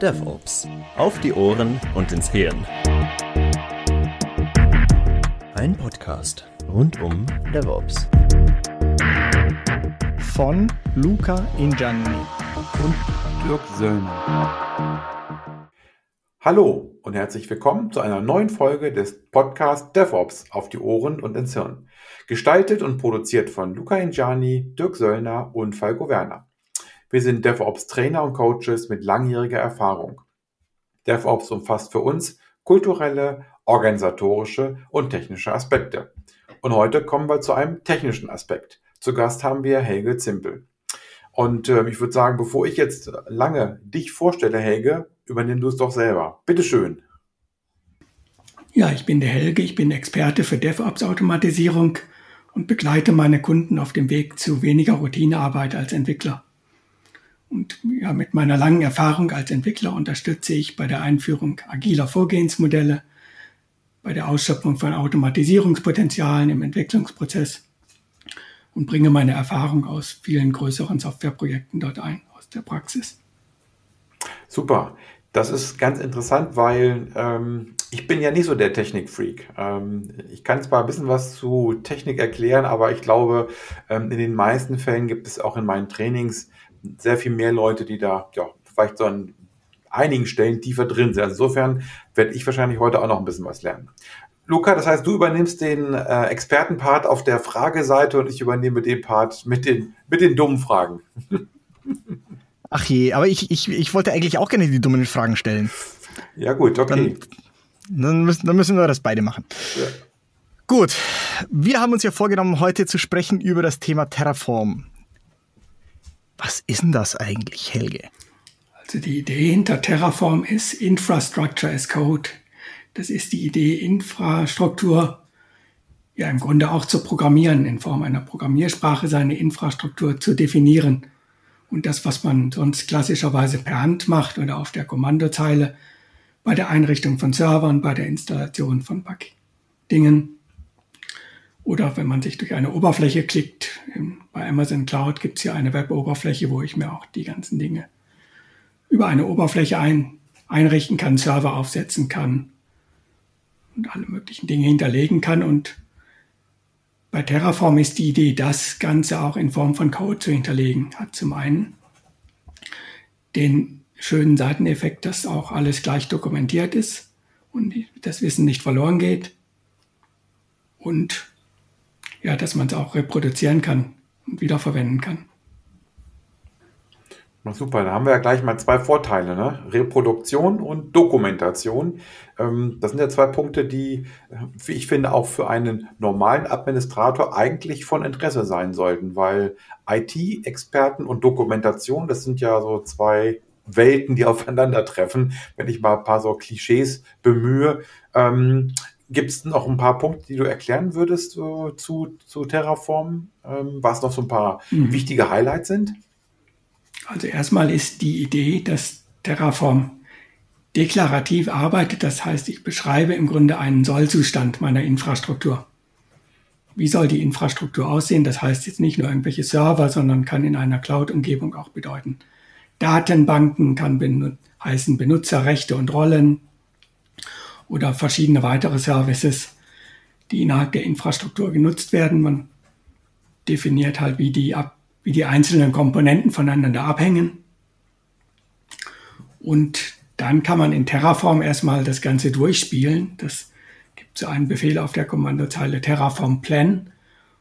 DevOps. Auf die Ohren und ins Hirn. Ein Podcast rund um DevOps. Von Luca Ingianni und Dirk Söllner. Hallo und herzlich willkommen zu einer neuen Folge des Podcasts DevOps auf die Ohren und ins Hirn. Gestaltet und produziert von Luca Ingiani, Dirk Söllner und Falco Werner. Wir sind DevOps-Trainer und Coaches mit langjähriger Erfahrung. DevOps umfasst für uns kulturelle, organisatorische und technische Aspekte. Und heute kommen wir zu einem technischen Aspekt. Zu Gast haben wir Helge Zimpel. Und äh, ich würde sagen, bevor ich jetzt lange dich vorstelle, Helge, übernimm du es doch selber. Bitte schön. Ja, ich bin der Helge, ich bin Experte für DevOps-Automatisierung und begleite meine Kunden auf dem Weg zu weniger Routinearbeit als Entwickler. Und ja, mit meiner langen Erfahrung als Entwickler unterstütze ich bei der Einführung agiler Vorgehensmodelle, bei der Ausschöpfung von Automatisierungspotenzialen im Entwicklungsprozess und bringe meine Erfahrung aus vielen größeren Softwareprojekten dort ein, aus der Praxis. Super. Das ist ganz interessant, weil ähm, ich bin ja nicht so der Technikfreak. Ähm, ich kann zwar ein bisschen was zu Technik erklären, aber ich glaube, ähm, in den meisten Fällen gibt es auch in meinen Trainings sehr viel mehr Leute, die da ja, vielleicht so an einigen Stellen tiefer drin sind. Also insofern werde ich wahrscheinlich heute auch noch ein bisschen was lernen. Luca, das heißt, du übernimmst den äh, Expertenpart auf der Frageseite und ich übernehme den Part mit den, mit den dummen Fragen. Ach je, aber ich, ich, ich wollte eigentlich auch gerne die dummen Fragen stellen. Ja, gut, okay. Dann, dann, müssen, dann müssen wir das beide machen. Ja. Gut, wir haben uns ja vorgenommen, heute zu sprechen über das Thema Terraform. Was ist denn das eigentlich, Helge? Also die Idee hinter Terraform ist Infrastructure as Code. Das ist die Idee, Infrastruktur ja im Grunde auch zu programmieren, in Form einer Programmiersprache seine Infrastruktur zu definieren. Und das, was man sonst klassischerweise per Hand macht oder auf der Kommandozeile, bei der Einrichtung von Servern, bei der Installation von Dingen, oder wenn man sich durch eine Oberfläche klickt, bei Amazon Cloud gibt es hier eine Web-Oberfläche, wo ich mir auch die ganzen Dinge über eine Oberfläche ein, einrichten kann, Server aufsetzen kann und alle möglichen Dinge hinterlegen kann. Und bei Terraform ist die Idee, das Ganze auch in Form von Code zu hinterlegen. Hat zum einen den schönen Seiteneffekt, dass auch alles gleich dokumentiert ist und das Wissen nicht verloren geht. Und ja, dass man es auch reproduzieren kann und wiederverwenden kann. Na super, da haben wir ja gleich mal zwei Vorteile, ne? Reproduktion und Dokumentation. Ähm, das sind ja zwei Punkte, die, wie ich finde, auch für einen normalen Administrator eigentlich von Interesse sein sollten, weil IT-Experten und Dokumentation, das sind ja so zwei Welten, die aufeinandertreffen, wenn ich mal ein paar so Klischees bemühe. Ähm, Gibt es noch ein paar Punkte, die du erklären würdest äh, zu, zu Terraform? Ähm, was noch so ein paar mhm. wichtige Highlights sind? Also erstmal ist die Idee, dass Terraform deklarativ arbeitet. Das heißt, ich beschreibe im Grunde einen Sollzustand meiner Infrastruktur. Wie soll die Infrastruktur aussehen? Das heißt jetzt nicht nur irgendwelche Server, sondern kann in einer Cloud-Umgebung auch bedeuten. Datenbanken kann ben heißen Benutzerrechte und Rollen, oder verschiedene weitere Services, die innerhalb der Infrastruktur genutzt werden. Man definiert halt, wie die, ab, wie die einzelnen Komponenten voneinander abhängen. Und dann kann man in Terraform erstmal das Ganze durchspielen. Das gibt so einen Befehl auf der Kommandozeile Terraform Plan,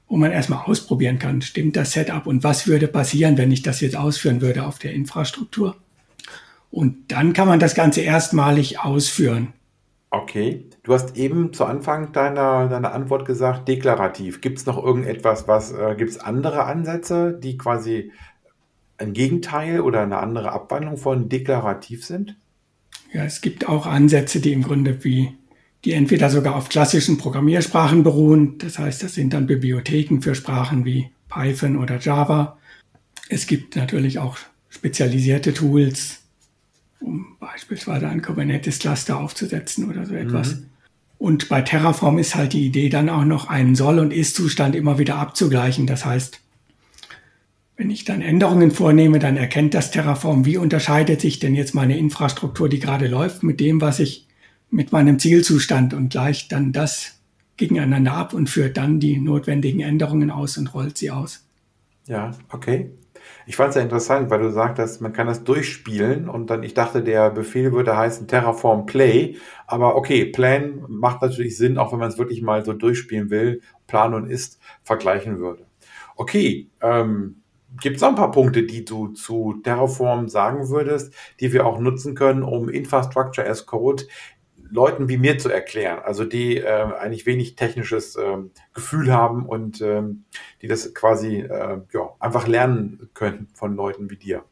wo man erstmal ausprobieren kann, stimmt das Setup und was würde passieren, wenn ich das jetzt ausführen würde auf der Infrastruktur. Und dann kann man das Ganze erstmalig ausführen. Okay, du hast eben zu Anfang deiner, deiner Antwort gesagt, deklarativ. Gibt es noch irgendetwas, was, äh, gibt es andere Ansätze, die quasi ein Gegenteil oder eine andere Abwandlung von deklarativ sind? Ja, es gibt auch Ansätze, die im Grunde wie, die entweder sogar auf klassischen Programmiersprachen beruhen. Das heißt, das sind dann Bibliotheken für Sprachen wie Python oder Java. Es gibt natürlich auch spezialisierte Tools, um beispielsweise ein Kubernetes-Cluster aufzusetzen oder so etwas. Mhm. Und bei Terraform ist halt die Idee dann auch noch einen Soll- und Ist-Zustand immer wieder abzugleichen. Das heißt, Wenn ich dann Änderungen vornehme, dann erkennt das Terraform, wie unterscheidet sich denn jetzt meine Infrastruktur, die gerade läuft, mit dem, was ich mit meinem Zielzustand und gleicht dann das gegeneinander ab und führt dann die notwendigen Änderungen aus und rollt sie aus. Ja, okay. Ich fand es ja interessant, weil du sagtest, man kann das durchspielen und dann, ich dachte, der Befehl würde heißen Terraform Play, aber okay, Plan macht natürlich Sinn, auch wenn man es wirklich mal so durchspielen will, Plan und Ist vergleichen würde. Okay, ähm, Gibt es noch ein paar Punkte, die du zu Terraform sagen würdest, die wir auch nutzen können, um Infrastructure as Code Leuten wie mir zu erklären, also die äh, eigentlich wenig technisches äh, Gefühl haben und ähm, die das quasi äh, ja, einfach lernen können von Leuten wie dir?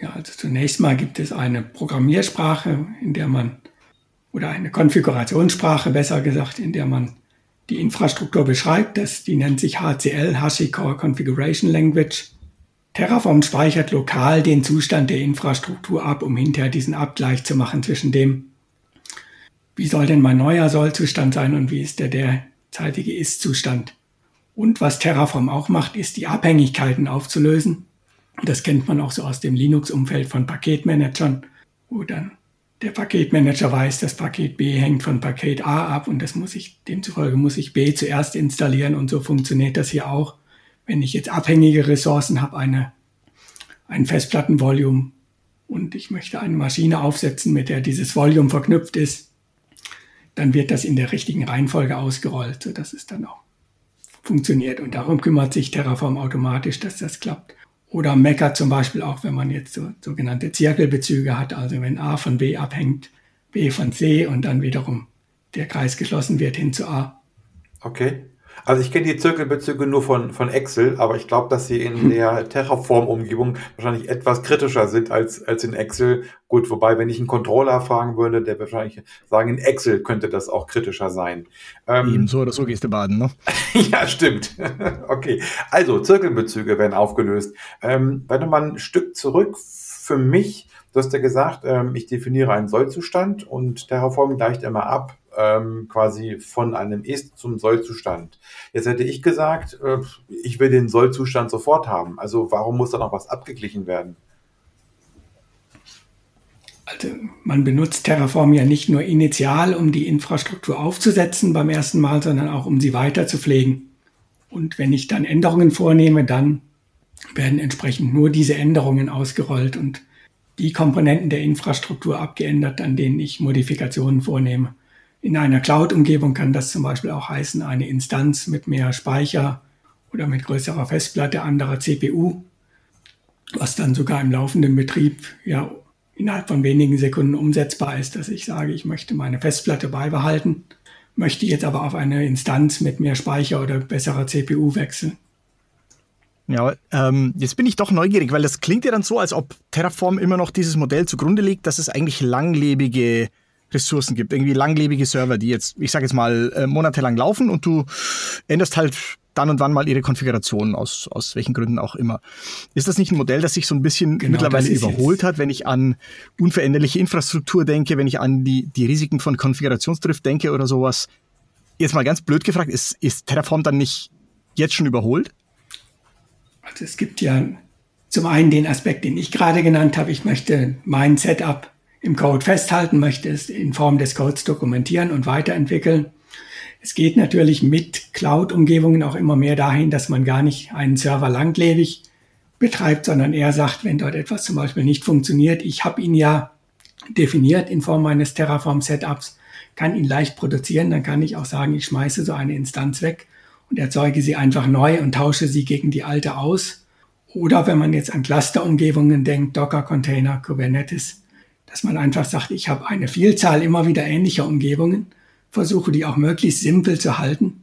Ja, also zunächst mal gibt es eine Programmiersprache, in der man, oder eine Konfigurationssprache besser gesagt, in der man die Infrastruktur beschreibt. Das, die nennt sich HCL, HashiCorp Configuration Language. Terraform speichert lokal den Zustand der Infrastruktur ab, um hinterher diesen Abgleich zu machen zwischen dem, wie soll denn mein neuer Sollzustand sein und wie ist der derzeitige Ist-Zustand. Und was Terraform auch macht, ist die Abhängigkeiten aufzulösen. Das kennt man auch so aus dem Linux-Umfeld von Paketmanagern, wo dann der Paketmanager weiß, das Paket B hängt von Paket A ab und das muss ich, demzufolge muss ich B zuerst installieren und so funktioniert das hier auch. Wenn ich jetzt abhängige Ressourcen habe, eine, ein Festplattenvolumen und ich möchte eine Maschine aufsetzen, mit der dieses Volume verknüpft ist, dann wird das in der richtigen Reihenfolge ausgerollt, sodass es dann auch funktioniert. Und darum kümmert sich Terraform automatisch, dass das klappt. Oder Mecker zum Beispiel auch, wenn man jetzt so, sogenannte Zirkelbezüge hat, also wenn A von B abhängt, B von C und dann wiederum der Kreis geschlossen wird hin zu A. Okay. Also ich kenne die Zirkelbezüge nur von, von Excel, aber ich glaube, dass sie in der Terraform-Umgebung wahrscheinlich etwas kritischer sind als, als in Excel. Gut, wobei, wenn ich einen Controller fragen würde, der wahrscheinlich sagen, in Excel könnte das auch kritischer sein. Ähm, Eben so oder so gehst du baden, ne? ja, stimmt. okay. Also, Zirkelbezüge werden aufgelöst. Ähm, warte mal ein Stück zurück für mich. Du hast ja gesagt, ähm, ich definiere einen Sollzustand und Terraform gleicht immer ab ähm, quasi von einem Ist zum Sollzustand. Jetzt hätte ich gesagt, äh, ich will den Sollzustand sofort haben. Also warum muss da noch was abgeglichen werden? Also man benutzt Terraform ja nicht nur initial, um die Infrastruktur aufzusetzen beim ersten Mal, sondern auch um sie weiter zu pflegen. Und wenn ich dann Änderungen vornehme, dann werden entsprechend nur diese Änderungen ausgerollt und die Komponenten der Infrastruktur abgeändert, an denen ich Modifikationen vornehme. In einer Cloud-Umgebung kann das zum Beispiel auch heißen, eine Instanz mit mehr Speicher oder mit größerer Festplatte, anderer CPU, was dann sogar im laufenden Betrieb ja innerhalb von wenigen Sekunden umsetzbar ist, dass ich sage, ich möchte meine Festplatte beibehalten, möchte jetzt aber auf eine Instanz mit mehr Speicher oder besserer CPU wechseln. Ja, ähm, jetzt bin ich doch neugierig, weil das klingt ja dann so, als ob Terraform immer noch dieses Modell zugrunde liegt, dass es eigentlich langlebige Ressourcen gibt, irgendwie langlebige Server, die jetzt, ich sage jetzt mal, äh, monatelang laufen und du änderst halt dann und wann mal ihre Konfiguration aus, aus welchen Gründen auch immer. Ist das nicht ein Modell, das sich so ein bisschen genau, mittlerweile überholt hat, wenn ich an unveränderliche Infrastruktur denke, wenn ich an die, die Risiken von Konfigurationsdrift denke oder sowas? Jetzt mal ganz blöd gefragt, ist, ist Terraform dann nicht jetzt schon überholt? Also es gibt ja zum einen den Aspekt, den ich gerade genannt habe. Ich möchte mein Setup im Code festhalten, möchte es in Form des Codes dokumentieren und weiterentwickeln. Es geht natürlich mit Cloud-Umgebungen auch immer mehr dahin, dass man gar nicht einen Server langlebig betreibt, sondern eher sagt, wenn dort etwas zum Beispiel nicht funktioniert, ich habe ihn ja definiert in Form meines Terraform-Setups, kann ihn leicht produzieren, dann kann ich auch sagen, ich schmeiße so eine Instanz weg und erzeuge sie einfach neu und tausche sie gegen die alte aus. Oder wenn man jetzt an Cluster-Umgebungen denkt, Docker-Container, Kubernetes, dass man einfach sagt, ich habe eine Vielzahl immer wieder ähnlicher Umgebungen, versuche die auch möglichst simpel zu halten,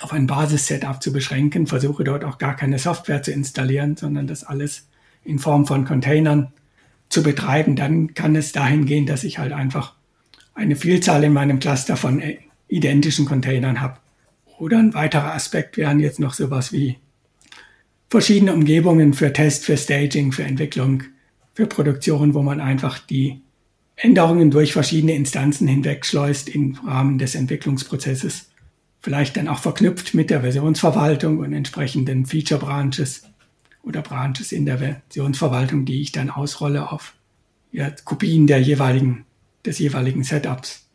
auf ein Basis-Setup zu beschränken, versuche dort auch gar keine Software zu installieren, sondern das alles in Form von Containern zu betreiben. Dann kann es dahin gehen, dass ich halt einfach eine Vielzahl in meinem Cluster von äh, identischen Containern habe. Oder ein weiterer Aspekt wären jetzt noch sowas wie verschiedene Umgebungen für Test, für Staging, für Entwicklung, für Produktion, wo man einfach die Änderungen durch verschiedene Instanzen hinwegschleust im Rahmen des Entwicklungsprozesses. Vielleicht dann auch verknüpft mit der Versionsverwaltung und entsprechenden Feature Branches. oder Branches in der Versionsverwaltung, die ich dann ausrolle auf ja, Kopien der jeweiligen, des jeweiligen Setups.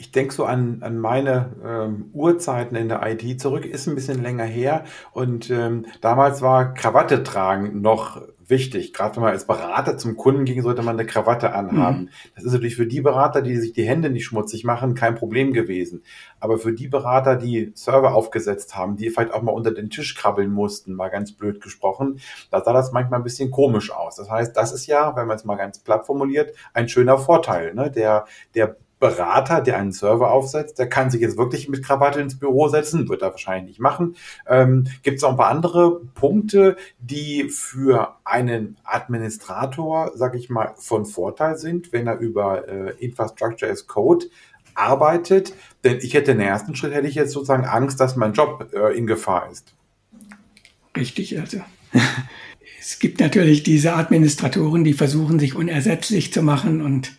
Ich denke so an, an meine ähm, Urzeiten in der IT zurück, ist ein bisschen länger her. Und ähm, damals war Krawatte tragen noch wichtig. Gerade wenn man als Berater zum Kunden ging, sollte man eine Krawatte anhaben. Mhm. Das ist natürlich für die Berater, die sich die Hände nicht schmutzig machen, kein Problem gewesen. Aber für die Berater, die Server aufgesetzt haben, die vielleicht auch mal unter den Tisch krabbeln mussten, mal ganz blöd gesprochen, da sah das manchmal ein bisschen komisch aus. Das heißt, das ist ja, wenn man es mal ganz platt formuliert, ein schöner Vorteil. Ne? Der, der Berater, der einen Server aufsetzt, der kann sich jetzt wirklich mit Krawatte ins Büro setzen, wird er wahrscheinlich nicht machen. Ähm, Gibt es noch ein paar andere Punkte, die für einen Administrator, sag ich mal, von Vorteil sind, wenn er über äh, Infrastructure as Code arbeitet? Denn ich hätte den ersten Schritt, hätte ich jetzt sozusagen Angst, dass mein Job äh, in Gefahr ist. Richtig, also. es gibt natürlich diese Administratoren, die versuchen, sich unersetzlich zu machen und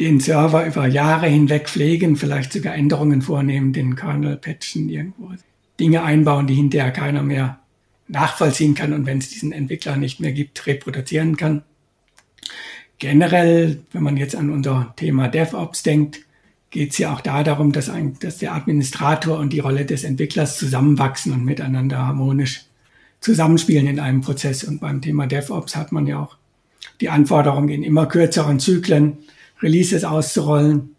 den Server über Jahre hinweg pflegen, vielleicht sogar Änderungen vornehmen, den Kernel patchen, irgendwo Dinge einbauen, die hinterher keiner mehr nachvollziehen kann und wenn es diesen Entwickler nicht mehr gibt, reproduzieren kann. Generell, wenn man jetzt an unser Thema DevOps denkt, geht es ja auch da darum, dass, ein, dass der Administrator und die Rolle des Entwicklers zusammenwachsen und miteinander harmonisch zusammenspielen in einem Prozess. Und beim Thema DevOps hat man ja auch die Anforderung in immer kürzeren Zyklen, Releases auszurollen.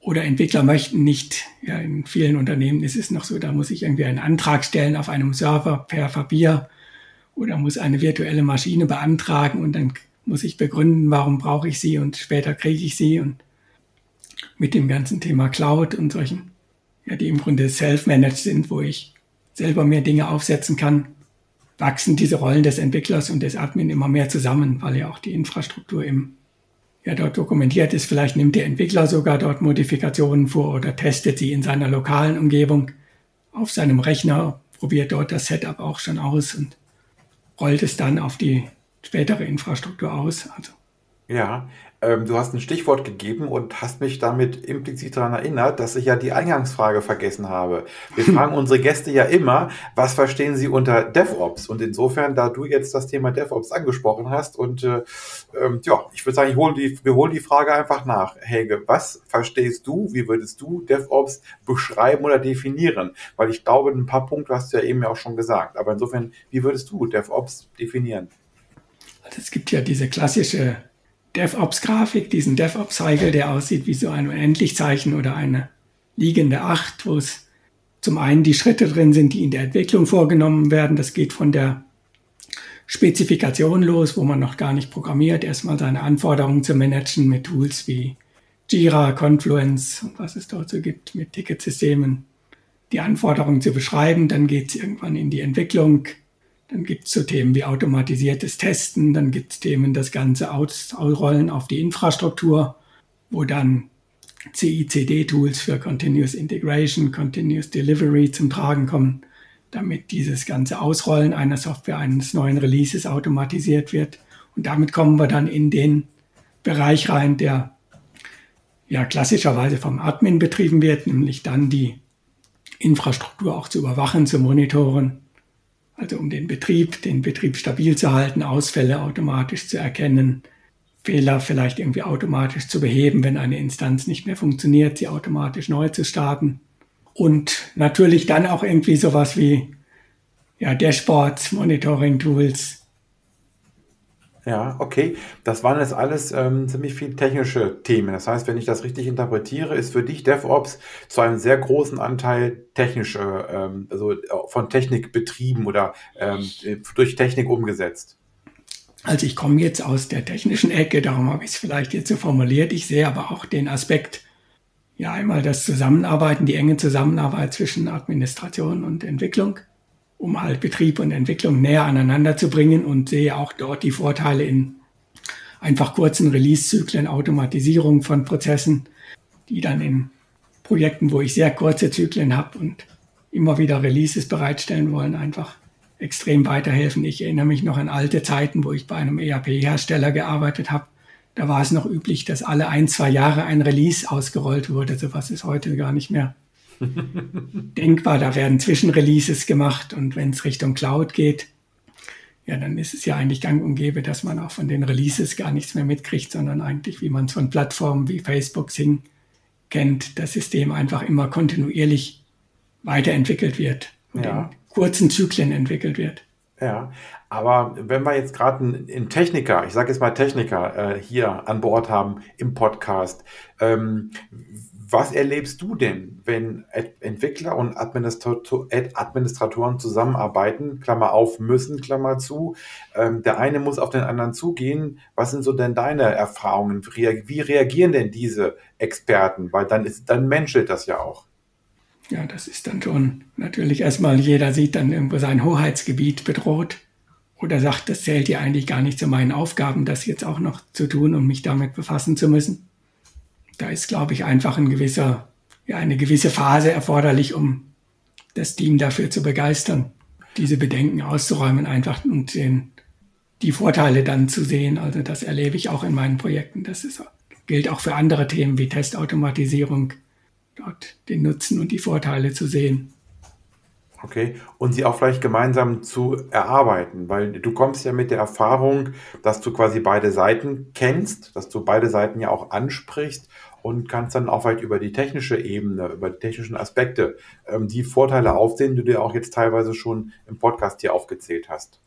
Oder Entwickler möchten nicht, ja, in vielen Unternehmen ist es noch so, da muss ich irgendwie einen Antrag stellen auf einem Server per Papier oder muss eine virtuelle Maschine beantragen und dann muss ich begründen, warum brauche ich sie und später kriege ich sie und mit dem ganzen Thema Cloud und solchen, ja, die im Grunde self-managed sind, wo ich selber mehr Dinge aufsetzen kann, wachsen diese Rollen des Entwicklers und des Admin immer mehr zusammen, weil ja auch die Infrastruktur im ja dort dokumentiert ist. Vielleicht nimmt der Entwickler sogar dort Modifikationen vor oder testet sie in seiner lokalen Umgebung auf seinem Rechner, probiert dort das Setup auch schon aus und rollt es dann auf die spätere Infrastruktur aus. Also ja, ähm, du hast ein Stichwort gegeben und hast mich damit implizit daran erinnert, dass ich ja die Eingangsfrage vergessen habe. Wir fragen unsere Gäste ja immer, was verstehen sie unter DevOps? Und insofern, da du jetzt das Thema DevOps angesprochen hast und äh, ähm, ja, ich würde sagen, ich hol die, wir holen die Frage einfach nach. Helge, was verstehst du, wie würdest du DevOps beschreiben oder definieren? Weil ich glaube, ein paar Punkte hast du ja eben ja auch schon gesagt. Aber insofern, wie würdest du DevOps definieren? Also es gibt ja diese klassische DevOps-Grafik, diesen DevOps-Cycle, der aussieht wie so ein Unendlichzeichen oder eine liegende Acht, wo es zum einen die Schritte drin sind, die in der Entwicklung vorgenommen werden. Das geht von der Spezifikation los, wo man noch gar nicht programmiert, erstmal seine Anforderungen zu managen mit Tools wie Jira, Confluence und was es dort so gibt, mit Ticketsystemen, die Anforderungen zu beschreiben. Dann geht es irgendwann in die Entwicklung, dann gibt es so Themen wie automatisiertes Testen, dann gibt es Themen, das Ganze ausrollen auf die Infrastruktur, wo dann CICD-Tools für Continuous Integration, Continuous Delivery zum Tragen kommen, damit dieses ganze Ausrollen einer Software eines neuen Releases automatisiert wird. Und damit kommen wir dann in den Bereich rein, der ja klassischerweise vom Admin betrieben wird, nämlich dann die Infrastruktur auch zu überwachen, zu monitoren also um den Betrieb, den Betrieb stabil zu halten, Ausfälle automatisch zu erkennen, Fehler vielleicht irgendwie automatisch zu beheben, wenn eine Instanz nicht mehr funktioniert, sie automatisch neu zu starten. Und natürlich dann auch irgendwie sowas wie ja, Dashboards, Monitoring-Tools, ja, okay. Das waren jetzt alles ähm, ziemlich viele technische Themen. Das heißt, wenn ich das richtig interpretiere, ist für dich DevOps zu einem sehr großen Anteil technische, ähm, also äh, von Technik betrieben oder ähm, durch Technik umgesetzt. Also ich komme jetzt aus der technischen Ecke, darum habe ich es vielleicht jetzt so formuliert. Ich sehe aber auch den Aspekt, ja einmal das Zusammenarbeiten, die enge Zusammenarbeit zwischen Administration und Entwicklung um halt Betrieb und Entwicklung näher aneinander zu bringen und sehe auch dort die Vorteile in einfach kurzen Release-Zyklen, Automatisierung von Prozessen, die dann in Projekten, wo ich sehr kurze Zyklen habe und immer wieder Releases bereitstellen wollen, einfach extrem weiterhelfen. Ich erinnere mich noch an alte Zeiten, wo ich bei einem ERP-Hersteller gearbeitet habe. Da war es noch üblich, dass alle ein, zwei Jahre ein Release ausgerollt wurde. So was ist heute gar nicht mehr denkbar. Da werden Zwischenreleases gemacht und wenn es Richtung Cloud geht, ja, dann ist es ja eigentlich gang und gäbe, dass man auch von den Releases gar nichts mehr mitkriegt, sondern eigentlich, wie man es von Plattformen wie Facebook, Sing kennt, das System einfach immer kontinuierlich weiterentwickelt wird und ja. in kurzen Zyklen entwickelt wird. Ja, aber wenn wir jetzt gerade einen Techniker, ich sage jetzt mal Techniker, äh, hier an Bord haben im Podcast, ähm, was erlebst du denn, wenn Entwickler und Administratoren zusammenarbeiten, Klammer auf, müssen, Klammer zu? Ähm, der eine muss auf den anderen zugehen. Was sind so denn deine Erfahrungen? Wie reagieren denn diese Experten? Weil dann ist, dann menschelt das ja auch. Ja, das ist dann schon natürlich erstmal, jeder sieht dann irgendwo sein Hoheitsgebiet bedroht oder sagt, das zählt ja eigentlich gar nicht zu meinen Aufgaben, das jetzt auch noch zu tun und mich damit befassen zu müssen da ist, glaube ich, einfach ein gewisser, ja, eine gewisse Phase erforderlich, um das Team dafür zu begeistern, diese Bedenken auszuräumen einfach und den, die Vorteile dann zu sehen. Also das erlebe ich auch in meinen Projekten. Das ist, gilt auch für andere Themen wie Testautomatisierung, dort den Nutzen und die Vorteile zu sehen. Okay, und sie auch vielleicht gemeinsam zu erarbeiten, weil du kommst ja mit der Erfahrung, dass du quasi beide Seiten kennst, dass du beide Seiten ja auch ansprichst und kannst dann auch weit über die technische Ebene, über die technischen Aspekte ähm, die Vorteile aufsehen, die du dir auch jetzt teilweise schon im Podcast hier aufgezählt hast.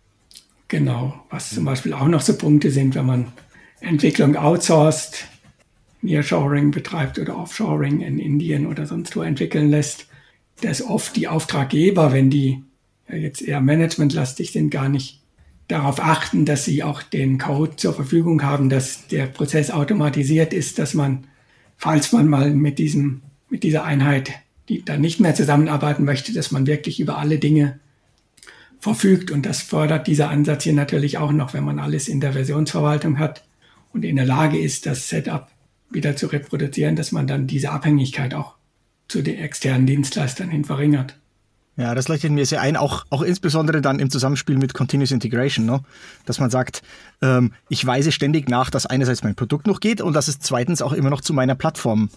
Genau, was zum Beispiel auch noch so Punkte sind, wenn man Entwicklung outsourced, Nearshoring betreibt oder Offshoring in Indien oder sonst wo entwickeln lässt, dass oft die Auftraggeber, wenn die jetzt eher managementlastig sind, gar nicht darauf achten, dass sie auch den Code zur Verfügung haben, dass der Prozess automatisiert ist, dass man falls man mal mit diesem, mit dieser Einheit, die dann nicht mehr zusammenarbeiten möchte, dass man wirklich über alle Dinge verfügt. Und das fördert dieser Ansatz hier natürlich auch noch, wenn man alles in der Versionsverwaltung hat und in der Lage ist, das Setup wieder zu reproduzieren, dass man dann diese Abhängigkeit auch zu den externen Dienstleistern hin verringert. Ja, das leuchtet mir sehr ein, auch, auch insbesondere dann im Zusammenspiel mit Continuous Integration, ne? dass man sagt, ähm, ich weise ständig nach, dass einerseits mein Produkt noch geht und dass es zweitens auch immer noch zu meiner Plattform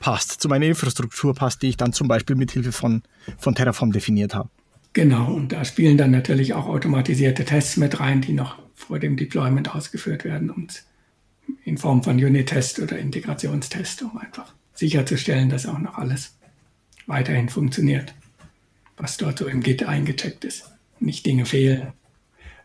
passt, zu meiner Infrastruktur passt, die ich dann zum Beispiel mit Hilfe von, von Terraform definiert habe. Genau, und da spielen dann natürlich auch automatisierte Tests mit rein, die noch vor dem Deployment ausgeführt werden und in Form von Unit-Test oder Integrationstest, um einfach sicherzustellen, dass auch noch alles weiterhin funktioniert was dort so im Git eingecheckt ist. Nicht Dinge fehlen.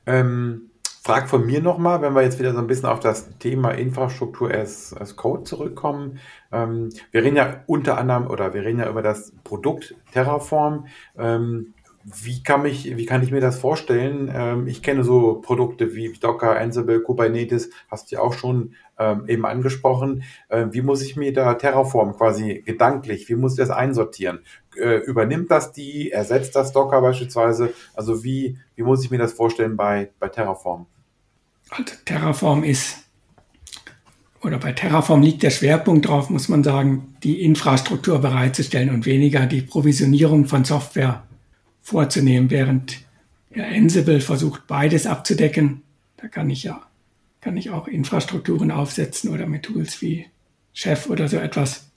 Ähm, Frag von mir nochmal, wenn wir jetzt wieder so ein bisschen auf das Thema Infrastruktur as, as Code zurückkommen. Ähm, wir reden ja unter anderem oder wir reden ja über das Produkt Terraform. Ähm, wie kann, mich, wie kann ich mir das vorstellen? Ähm, ich kenne so Produkte wie Docker, Ansible, Kubernetes, hast du ja auch schon ähm, eben angesprochen. Äh, wie muss ich mir da Terraform quasi gedanklich, wie muss ich das einsortieren? Äh, übernimmt das die, ersetzt das Docker beispielsweise? Also wie, wie muss ich mir das vorstellen bei, bei Terraform? Also Terraform ist, oder bei Terraform liegt der Schwerpunkt drauf, muss man sagen, die Infrastruktur bereitzustellen und weniger die Provisionierung von Software vorzunehmen, während ja, Ansible versucht, beides abzudecken. Da kann ich ja, kann ich auch Infrastrukturen aufsetzen oder mit Tools wie Chef oder so etwas.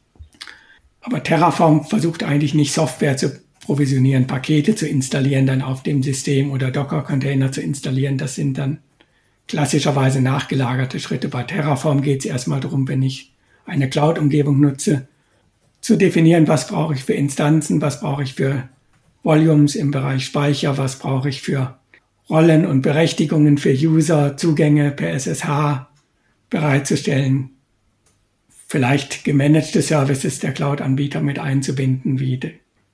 Aber Terraform versucht eigentlich nicht Software zu provisionieren, Pakete zu installieren, dann auf dem System oder Docker-Container zu installieren. Das sind dann klassischerweise nachgelagerte Schritte. Bei Terraform geht es erstmal darum, wenn ich eine Cloud-Umgebung nutze, zu definieren, was brauche ich für Instanzen, was brauche ich für Volumes im Bereich Speicher, was brauche ich für Rollen und Berechtigungen für User, Zugänge per SSH bereitzustellen, vielleicht gemanagte Services der Cloud-Anbieter mit einzubinden, wie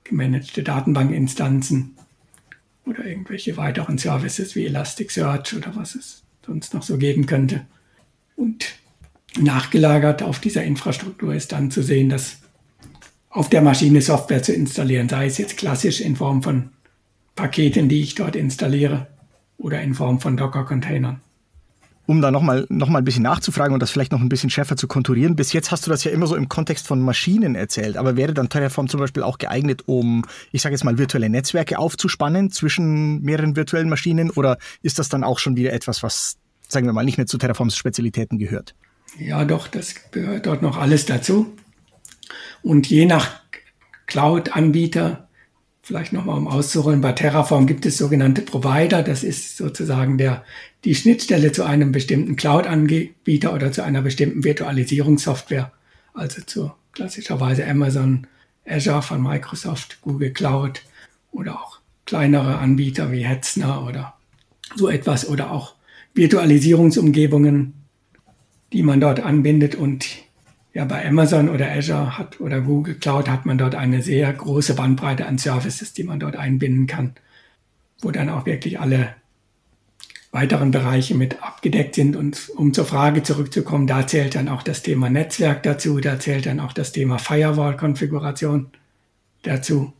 gemanagte Datenbankinstanzen oder irgendwelche weiteren Services wie Elasticsearch oder was es sonst noch so geben könnte. Und nachgelagert auf dieser Infrastruktur ist dann zu sehen, dass auf der Maschine Software zu installieren, sei es jetzt klassisch in Form von Paketen, die ich dort installiere oder in Form von Docker-Containern. Um da nochmal noch mal ein bisschen nachzufragen und das vielleicht noch ein bisschen schärfer zu konturieren, bis jetzt hast du das ja immer so im Kontext von Maschinen erzählt, aber wäre dann Terraform zum Beispiel auch geeignet, um, ich sage jetzt mal, virtuelle Netzwerke aufzuspannen zwischen mehreren virtuellen Maschinen oder ist das dann auch schon wieder etwas, was, sagen wir mal, nicht mehr zu Terraforms Spezialitäten gehört? Ja, doch, das gehört dort noch alles dazu. Und je nach Cloud-Anbieter vielleicht nochmal um auszuholen, bei Terraform gibt es sogenannte Provider. Das ist sozusagen der, die Schnittstelle zu einem bestimmten Cloud-Anbieter oder zu einer bestimmten Virtualisierungssoftware. Also zu klassischerweise Amazon, Azure von Microsoft, Google Cloud oder auch kleinere Anbieter wie Hetzner oder so etwas oder auch Virtualisierungsumgebungen, die man dort anbindet und ja, bei Amazon oder Azure hat oder Google Cloud hat man dort eine sehr große Bandbreite an Services, die man dort einbinden kann, wo dann auch wirklich alle weiteren Bereiche mit abgedeckt sind. Und um zur Frage zurückzukommen, da zählt dann auch das Thema Netzwerk dazu, da zählt dann auch das Thema Firewall-Konfiguration dazu.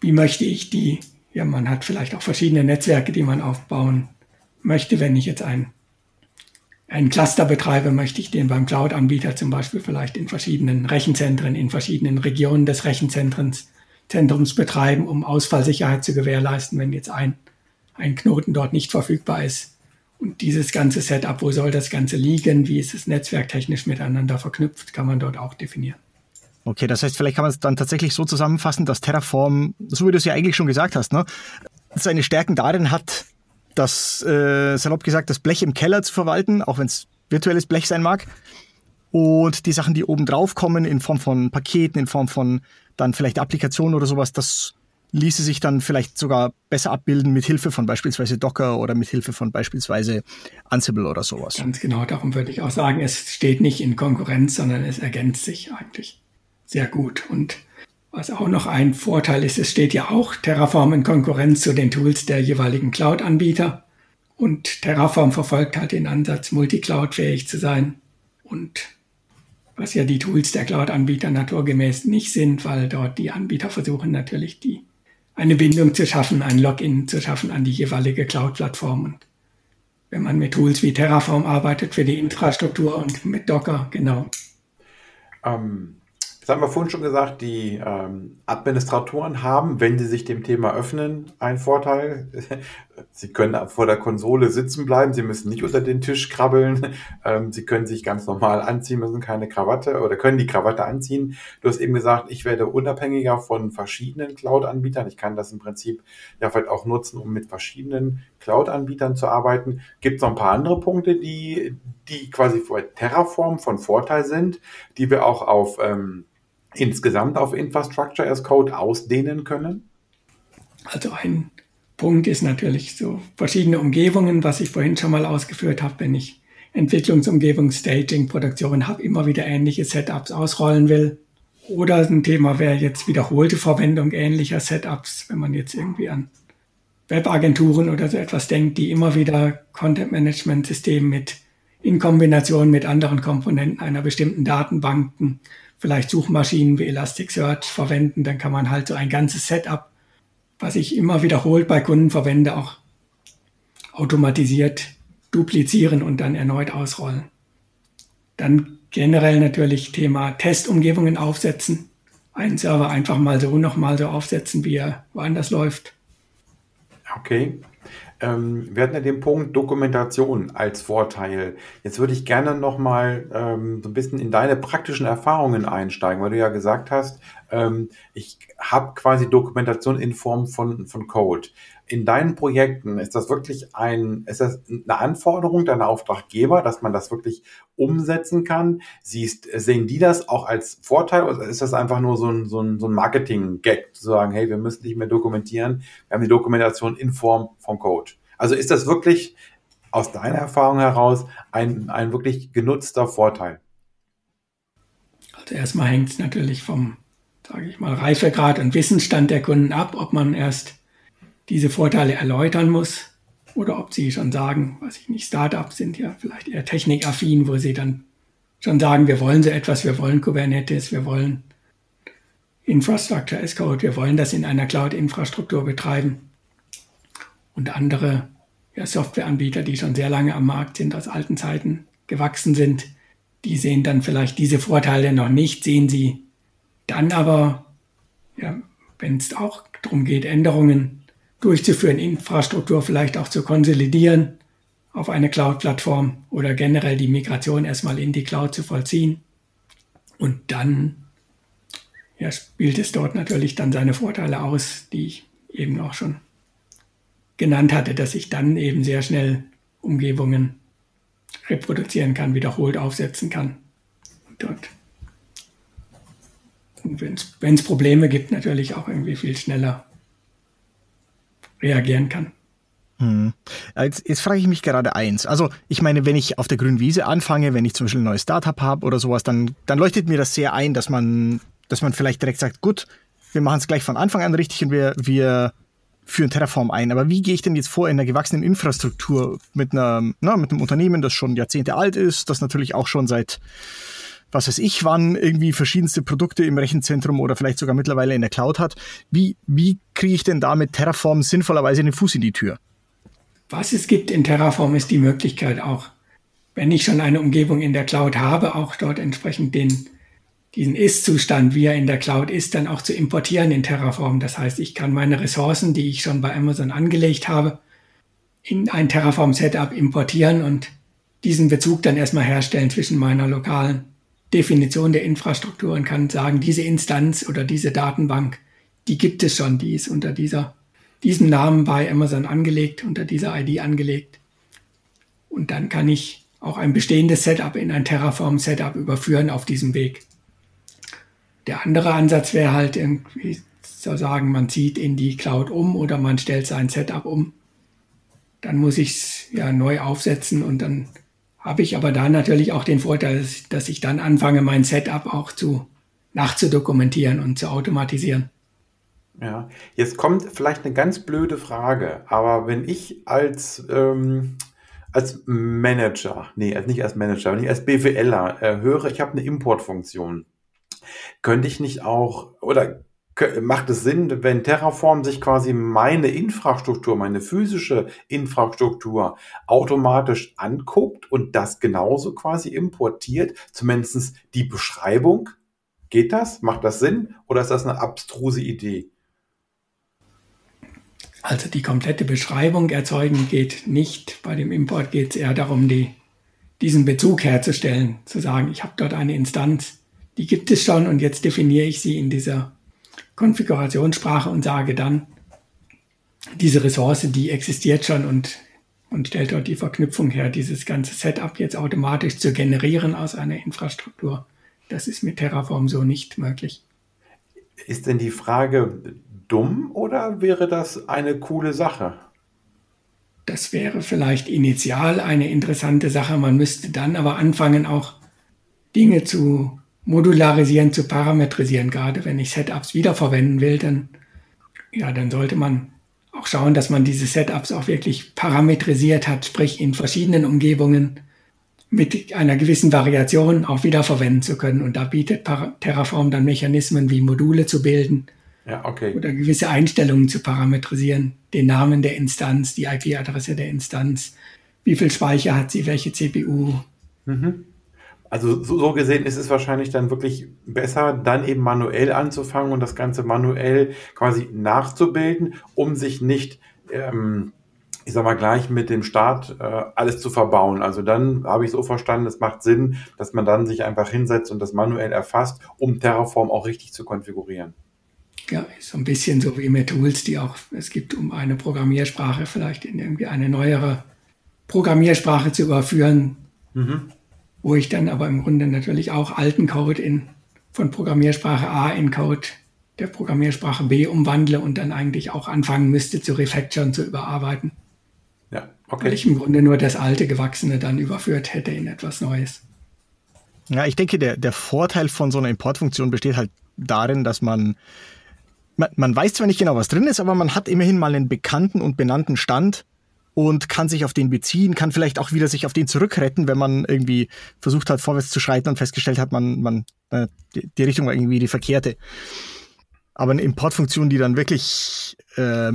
Wie möchte ich die, ja, man hat vielleicht auch verschiedene Netzwerke, die man aufbauen möchte, wenn ich jetzt ein einen Cluster betreibe, möchte ich den beim Cloud-Anbieter zum Beispiel vielleicht in verschiedenen Rechenzentren, in verschiedenen Regionen des Rechenzentrums Zentrums betreiben, um Ausfallsicherheit zu gewährleisten, wenn jetzt ein, ein Knoten dort nicht verfügbar ist. Und dieses ganze Setup, wo soll das Ganze liegen, wie ist es netzwerktechnisch miteinander verknüpft, kann man dort auch definieren. Okay, das heißt, vielleicht kann man es dann tatsächlich so zusammenfassen, dass Terraform, so wie du es ja eigentlich schon gesagt hast, ne, seine Stärken darin hat, das, äh, salopp gesagt, das Blech im Keller zu verwalten, auch wenn es virtuelles Blech sein mag. Und die Sachen, die oben drauf kommen, in Form von Paketen, in Form von dann vielleicht Applikationen oder sowas, das ließe sich dann vielleicht sogar besser abbilden mit Hilfe von beispielsweise Docker oder mit Hilfe von beispielsweise Ansible oder sowas. Ganz genau, darum würde ich auch sagen, es steht nicht in Konkurrenz, sondern es ergänzt sich eigentlich sehr gut. Und was auch noch ein Vorteil ist, es steht ja auch Terraform in Konkurrenz zu den Tools der jeweiligen Cloud-Anbieter. Und Terraform verfolgt halt den Ansatz, multicloud-fähig zu sein. Und was ja die Tools der Cloud-Anbieter naturgemäß nicht sind, weil dort die Anbieter versuchen natürlich die, eine Bindung zu schaffen, ein Login zu schaffen an die jeweilige Cloud-Plattform. Und wenn man mit Tools wie Terraform arbeitet für die Infrastruktur und mit Docker, genau. Ähm, das haben wir vorhin schon gesagt, die ähm, Administratoren haben, wenn sie sich dem Thema öffnen, einen Vorteil. Sie können vor der Konsole sitzen bleiben, sie müssen nicht unter den Tisch krabbeln, ähm, sie können sich ganz normal anziehen, müssen keine Krawatte oder können die Krawatte anziehen. Du hast eben gesagt, ich werde unabhängiger von verschiedenen Cloud-Anbietern. Ich kann das im Prinzip ja vielleicht auch nutzen, um mit verschiedenen Cloud-Anbietern zu arbeiten. Gibt es noch ein paar andere Punkte, die, die quasi für Terraform von Vorteil sind, die wir auch auf ähm, insgesamt auf Infrastructure as Code ausdehnen können? Also ein Punkt ist natürlich so verschiedene Umgebungen, was ich vorhin schon mal ausgeführt habe, wenn ich Entwicklungsumgebung, Staging, Produktion habe, immer wieder ähnliche Setups ausrollen will. Oder ein Thema wäre jetzt wiederholte Verwendung ähnlicher Setups, wenn man jetzt irgendwie an Webagenturen oder so etwas denkt, die immer wieder Content-Management-System mit in Kombination mit anderen Komponenten einer bestimmten Datenbanken vielleicht Suchmaschinen wie Elasticsearch verwenden, dann kann man halt so ein ganzes Setup, was ich immer wiederholt bei Kunden verwende, auch automatisiert duplizieren und dann erneut ausrollen. Dann generell natürlich Thema Testumgebungen aufsetzen. Einen Server einfach mal so nochmal so aufsetzen, wie er woanders läuft. Okay. Ähm, wir hatten ja den Punkt Dokumentation als Vorteil. Jetzt würde ich gerne nochmal ähm, so ein bisschen in deine praktischen Erfahrungen einsteigen, weil du ja gesagt hast, ähm, ich habe quasi Dokumentation in Form von, von Code. In deinen Projekten ist das wirklich ein, ist das eine Anforderung deiner Auftraggeber, dass man das wirklich umsetzen kann? Siehst, sehen die das auch als Vorteil oder ist das einfach nur so ein, so ein, so ein Marketing-Gag, zu sagen, hey, wir müssen nicht mehr dokumentieren, wir haben die Dokumentation in Form von Code? Also ist das wirklich aus deiner Erfahrung heraus ein, ein wirklich genutzter Vorteil? Also erstmal hängt es natürlich vom, sage ich mal, Reifegrad und Wissensstand der Kunden ab, ob man erst diese Vorteile erläutern muss oder ob sie schon sagen, was ich nicht, Startups sind ja vielleicht eher technikaffin, wo sie dann schon sagen, wir wollen so etwas, wir wollen Kubernetes, wir wollen Infrastructure as Code, wir wollen das in einer Cloud-Infrastruktur betreiben. Und andere ja, Softwareanbieter, die schon sehr lange am Markt sind, aus alten Zeiten gewachsen sind, die sehen dann vielleicht diese Vorteile noch nicht, sehen sie dann aber, ja, wenn es auch darum geht, Änderungen durchzuführen, Infrastruktur vielleicht auch zu konsolidieren auf eine Cloud-Plattform oder generell die Migration erstmal in die Cloud zu vollziehen und dann ja, spielt es dort natürlich dann seine Vorteile aus, die ich eben auch schon genannt hatte, dass ich dann eben sehr schnell Umgebungen reproduzieren kann, wiederholt aufsetzen kann. Dort. Und wenn es Probleme gibt, natürlich auch irgendwie viel schneller reagieren kann. Hm. Jetzt, jetzt, frage ich mich gerade eins. Also, ich meine, wenn ich auf der grünen Wiese anfange, wenn ich zum Beispiel ein neues Startup habe oder sowas, dann, dann leuchtet mir das sehr ein, dass man, dass man vielleicht direkt sagt, gut, wir machen es gleich von Anfang an richtig und wir, wir führen Terraform ein. Aber wie gehe ich denn jetzt vor in einer gewachsenen Infrastruktur mit, einer, na, mit einem Unternehmen, das schon Jahrzehnte alt ist, das natürlich auch schon seit was weiß ich wann irgendwie verschiedenste Produkte im Rechenzentrum oder vielleicht sogar mittlerweile in der Cloud hat. Wie, wie kriege ich denn da mit Terraform sinnvollerweise den Fuß in die Tür? Was es gibt in Terraform ist die Möglichkeit auch, wenn ich schon eine Umgebung in der Cloud habe, auch dort entsprechend den, diesen Ist-Zustand, wie er in der Cloud ist, dann auch zu importieren in Terraform. Das heißt, ich kann meine Ressourcen, die ich schon bei Amazon angelegt habe, in ein Terraform-Setup importieren und diesen Bezug dann erstmal herstellen zwischen meiner lokalen Definition der Infrastruktur und kann sagen, diese Instanz oder diese Datenbank, die gibt es schon, die ist unter dieser diesen Namen bei Amazon angelegt, unter dieser ID angelegt. Und dann kann ich auch ein bestehendes Setup in ein Terraform-Setup überführen auf diesem Weg. Der andere Ansatz wäre halt irgendwie zu sagen, man zieht in die Cloud um oder man stellt sein Setup um. Dann muss ich es ja neu aufsetzen und dann habe ich aber da natürlich auch den Vorteil, dass ich dann anfange, mein Setup auch zu nachzudokumentieren und zu automatisieren. Ja, jetzt kommt vielleicht eine ganz blöde Frage, aber wenn ich als, ähm, als Manager, nee, nicht als Manager, wenn ich als BWLer äh, höre, ich habe eine Importfunktion, könnte ich nicht auch, oder macht es Sinn, wenn Terraform sich quasi meine Infrastruktur, meine physische Infrastruktur automatisch anguckt und das genauso quasi importiert, zumindest die Beschreibung? Geht das? Macht das Sinn? Oder ist das eine abstruse Idee? Also die komplette Beschreibung erzeugen geht nicht. Bei dem Import geht es eher darum, die, diesen Bezug herzustellen, zu sagen, ich habe dort eine Instanz, die gibt es schon und jetzt definiere ich sie in dieser Konfigurationssprache und sage dann, diese Ressource, die existiert schon und, und stellt dort die Verknüpfung her, dieses ganze Setup jetzt automatisch zu generieren aus einer Infrastruktur. Das ist mit Terraform so nicht möglich. Ist denn die Frage, dumm oder wäre das eine coole Sache? Das wäre vielleicht initial eine interessante Sache. Man müsste dann aber anfangen, auch Dinge zu modularisieren, zu parametrisieren. Gerade wenn ich Setups wiederverwenden will, dann, ja, dann sollte man auch schauen, dass man diese Setups auch wirklich parametrisiert hat, sprich in verschiedenen Umgebungen mit einer gewissen Variation auch wiederverwenden zu können. Und da bietet Terraform dann Mechanismen wie Module zu bilden ja, okay. Oder gewisse Einstellungen zu parametrisieren. Den Namen der Instanz, die IP-Adresse der Instanz, wie viel Speicher hat sie, welche CPU. Mhm. Also so, so, gesehen ist es wahrscheinlich dann wirklich besser, dann eben manuell anzufangen und das Ganze manuell quasi nachzubilden, um sich nicht, ähm, ich sag mal, gleich mit dem Start äh, alles zu verbauen. Also dann habe ich so verstanden, es macht Sinn, dass man dann sich einfach hinsetzt und das manuell erfasst, um Terraform auch richtig zu konfigurieren ja, so ein bisschen so wie mit Tools, die auch es gibt, um eine Programmiersprache vielleicht in irgendwie eine neuere Programmiersprache zu überführen, mhm. Wo ich dann aber im Grunde natürlich auch alten Code in, von Programmiersprache A in Code der Programmiersprache B umwandle und dann eigentlich auch anfangen müsste zu refactoren, zu überarbeiten. Ja, okay. Weil ich im Grunde nur das alte Gewachsene dann überführt hätte in etwas Neues. Ja, ich denke, der, der Vorteil von so einer Importfunktion besteht halt darin, dass man man, man weiß zwar nicht genau, was drin ist, aber man hat immerhin mal einen bekannten und benannten Stand und kann sich auf den beziehen, kann vielleicht auch wieder sich auf den zurückretten, wenn man irgendwie versucht hat, vorwärts zu schreiten und festgestellt hat, man, man, äh, die Richtung war irgendwie die verkehrte. Aber eine Importfunktion, die dann wirklich äh,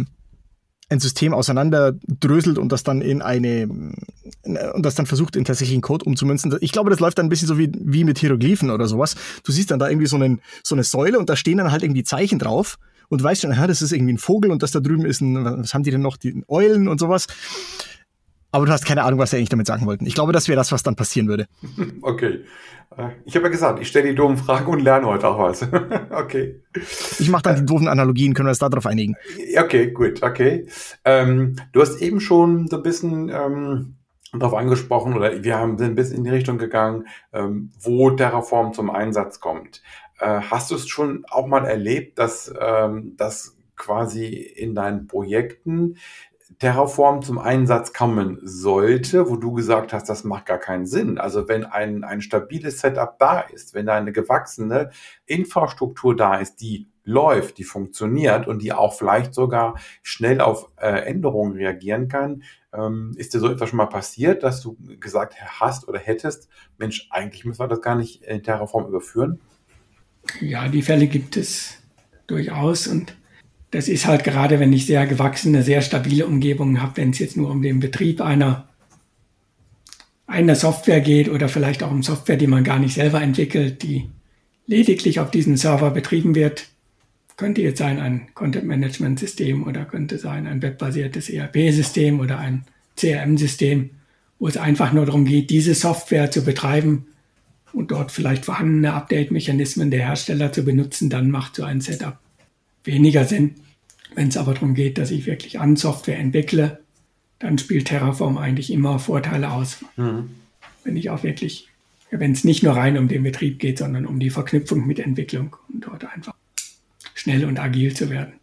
ein System auseinanderdröselt und das dann in eine und das dann versucht in tatsächlichen Code umzumünzen. Ich glaube, das läuft dann ein bisschen so wie, wie mit Hieroglyphen oder sowas. Du siehst dann da irgendwie so, einen, so eine Säule und da stehen dann halt irgendwie Zeichen drauf und weißt schon, aha, das ist irgendwie ein Vogel und das da drüben ist ein, was haben die denn noch, die Eulen und sowas. Aber du hast keine Ahnung, was sie eigentlich damit sagen wollten. Ich glaube, das wäre das, was dann passieren würde. Okay. Äh, ich habe ja gesagt, ich stelle die doofen Fragen und lerne heute auch was. okay. Ich mache dann die doofen Analogien, können wir uns darauf einigen? Okay, gut, okay. Ähm, du hast eben schon so ein bisschen ähm, darauf angesprochen, oder wir haben sind ein bisschen in die Richtung gegangen, ähm, wo Terraform zum Einsatz kommt. Äh, hast du es schon auch mal erlebt, dass ähm, das quasi in deinen Projekten Terraform zum Einsatz kommen sollte, wo du gesagt hast, das macht gar keinen Sinn. Also wenn ein, ein stabiles Setup da ist, wenn da eine gewachsene Infrastruktur da ist, die läuft, die funktioniert und die auch vielleicht sogar schnell auf äh, Änderungen reagieren kann, ähm, ist dir so etwas schon mal passiert, dass du gesagt hast oder hättest, Mensch, eigentlich müssen wir das gar nicht in Terraform überführen? Ja, die Fälle gibt es durchaus und das ist halt gerade, wenn ich sehr gewachsene, sehr stabile Umgebungen habe, wenn es jetzt nur um den Betrieb einer, einer Software geht oder vielleicht auch um Software, die man gar nicht selber entwickelt, die lediglich auf diesem Server betrieben wird. Könnte jetzt sein ein Content-Management-System oder könnte sein ein webbasiertes ERP-System oder ein CRM-System, wo es einfach nur darum geht, diese Software zu betreiben und dort vielleicht vorhandene Update-Mechanismen der Hersteller zu benutzen, dann macht so ein Setup weniger Sinn. Wenn es aber darum geht, dass ich wirklich an Software entwickle, dann spielt Terraform eigentlich immer Vorteile aus. Mhm. Wenn ich auch wirklich, wenn es nicht nur rein um den Betrieb geht, sondern um die Verknüpfung mit Entwicklung und dort einfach schnell und agil zu werden.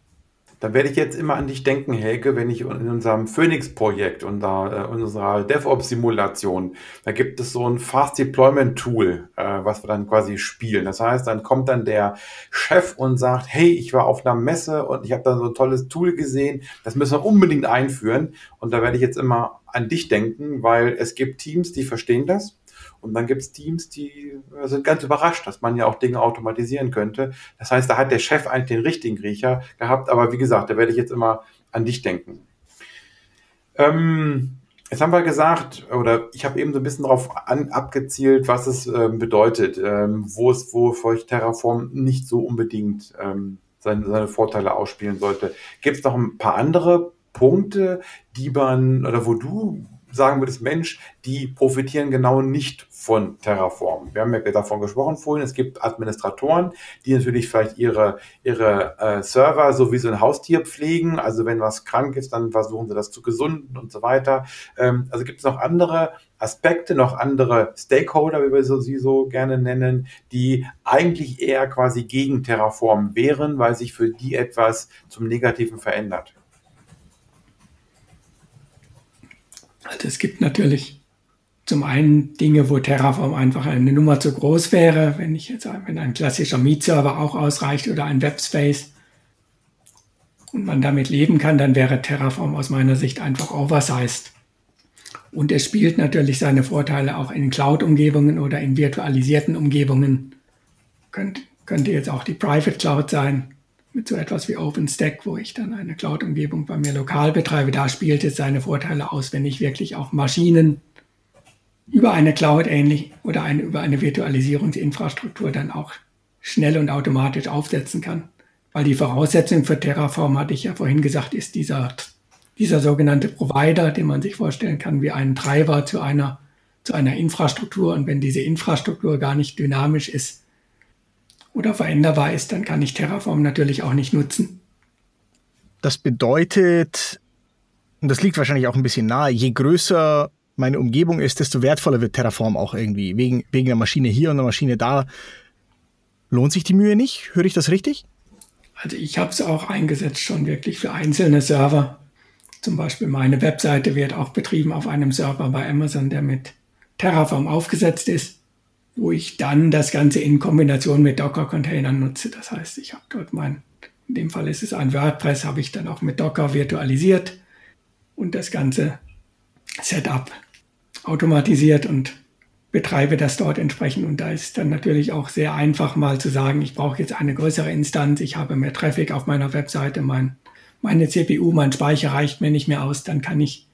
Da werde ich jetzt immer an dich denken, Helge, wenn ich in unserem Phoenix-Projekt, unser, äh, unserer DevOps-Simulation, da gibt es so ein Fast Deployment Tool, äh, was wir dann quasi spielen. Das heißt, dann kommt dann der Chef und sagt, hey, ich war auf einer Messe und ich habe da so ein tolles Tool gesehen, das müssen wir unbedingt einführen. Und da werde ich jetzt immer an dich denken, weil es gibt Teams, die verstehen das und dann gibt es Teams, die äh, sind ganz überrascht, dass man ja auch Dinge automatisieren könnte. Das heißt, da hat der Chef eigentlich den richtigen Riecher gehabt, aber wie gesagt, da werde ich jetzt immer an dich denken. Ähm, Jetzt haben wir gesagt, oder ich habe eben so ein bisschen darauf abgezielt, was es ähm, bedeutet, ähm, wo es, wo für euch Terraform nicht so unbedingt ähm, seine, seine Vorteile ausspielen sollte. Gibt es noch ein paar andere Punkte, die man, oder wo du sagen würdest, Mensch, die profitieren genau nicht von Terraform. Wir haben ja davon gesprochen vorhin, es gibt Administratoren, die natürlich vielleicht ihre, ihre äh, Server so wie so ein Haustier pflegen. Also wenn was krank ist, dann versuchen sie das zu gesunden und so weiter. Ähm, also gibt es noch andere Aspekte, noch andere Stakeholder, wie wir sie so gerne nennen, die eigentlich eher quasi gegen Terraform wären, weil sich für die etwas zum Negativen verändert. Also es gibt natürlich zum einen Dinge, wo Terraform einfach eine Nummer zu groß wäre, wenn ich jetzt, wenn ein klassischer Meet-Server auch ausreicht oder ein Webspace und man damit leben kann, dann wäre Terraform aus meiner Sicht einfach oversized. Und es spielt natürlich seine Vorteile auch in Cloud-Umgebungen oder in virtualisierten Umgebungen. Könnt, könnte jetzt auch die Private Cloud sein mit so etwas wie OpenStack, wo ich dann eine Cloud-Umgebung bei mir lokal betreibe, da spielt es seine Vorteile aus, wenn ich wirklich auch Maschinen über eine Cloud ähnlich oder eine, über eine Virtualisierungsinfrastruktur dann auch schnell und automatisch aufsetzen kann. Weil die Voraussetzung für Terraform, hatte ich ja vorhin gesagt, ist dieser, dieser sogenannte Provider, den man sich vorstellen kann wie einen Treiber zu einer, zu einer Infrastruktur. Und wenn diese Infrastruktur gar nicht dynamisch ist, oder veränderbar ist, dann kann ich Terraform natürlich auch nicht nutzen. Das bedeutet, und das liegt wahrscheinlich auch ein bisschen nahe, je größer meine Umgebung ist, desto wertvoller wird Terraform auch irgendwie. Wegen, wegen der Maschine hier und der Maschine da. Lohnt sich die Mühe nicht? Höre ich das richtig? Also ich habe es auch eingesetzt schon wirklich für einzelne Server. Zum Beispiel meine Webseite wird auch betrieben auf einem Server bei Amazon, der mit Terraform aufgesetzt ist wo ich dann das Ganze in Kombination mit Docker-Containern nutze. Das heißt, ich habe dort mein, in dem Fall ist es ein WordPress, habe ich dann auch mit Docker virtualisiert und das ganze Setup automatisiert und betreibe das dort entsprechend. Und da ist dann natürlich auch sehr einfach mal zu sagen, ich brauche jetzt eine größere Instanz, ich habe mehr Traffic auf meiner Webseite, mein, meine CPU, mein Speicher reicht mir nicht mehr aus, dann kann ich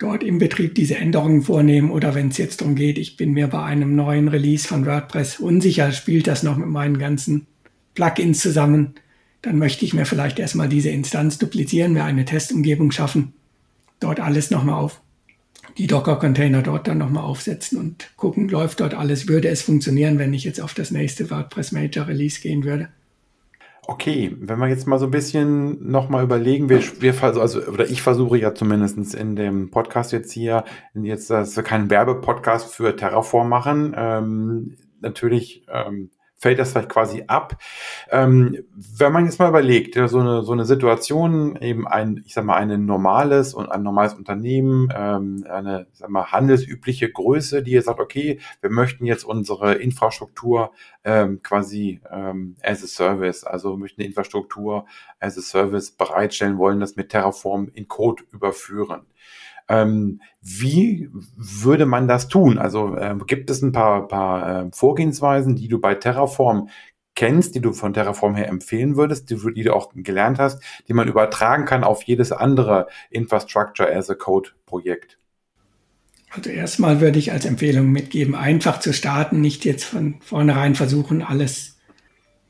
dort im Betrieb diese Änderungen vornehmen oder wenn es jetzt darum geht, ich bin mir bei einem neuen Release von WordPress unsicher, spielt das noch mit meinen ganzen Plugins zusammen, dann möchte ich mir vielleicht erstmal diese Instanz duplizieren, mir eine Testumgebung schaffen, dort alles nochmal auf, die Docker-Container dort dann nochmal aufsetzen und gucken, läuft dort alles, würde es funktionieren, wenn ich jetzt auf das nächste WordPress Major Release gehen würde. Okay, wenn wir jetzt mal so ein bisschen nochmal überlegen, wir, wir also, oder ich versuche ja zumindest in dem Podcast jetzt hier, jetzt, dass wir keinen Werbepodcast für Terraform machen. Ähm, natürlich ähm, fällt das vielleicht quasi ab. Ähm, wenn man jetzt mal überlegt, ja, so eine, so eine Situation, eben ein, ich sag mal, ein normales und ein normales Unternehmen, ähm, eine, sag mal, handelsübliche Größe, die jetzt sagt, okay, wir möchten jetzt unsere Infrastruktur ähm, quasi ähm, as a Service, also möchten die Infrastruktur as a Service bereitstellen, wollen das mit Terraform in Code überführen. Ähm, wie würde man das tun? Also äh, gibt es ein paar, paar äh, Vorgehensweisen, die du bei Terraform kennst, die du von Terraform her empfehlen würdest, die, die, du auch gelernt hast, die man übertragen kann auf jedes andere Infrastructure as a Code Projekt? Also erstmal würde ich als Empfehlung mitgeben, einfach zu starten, nicht jetzt von vornherein versuchen, alles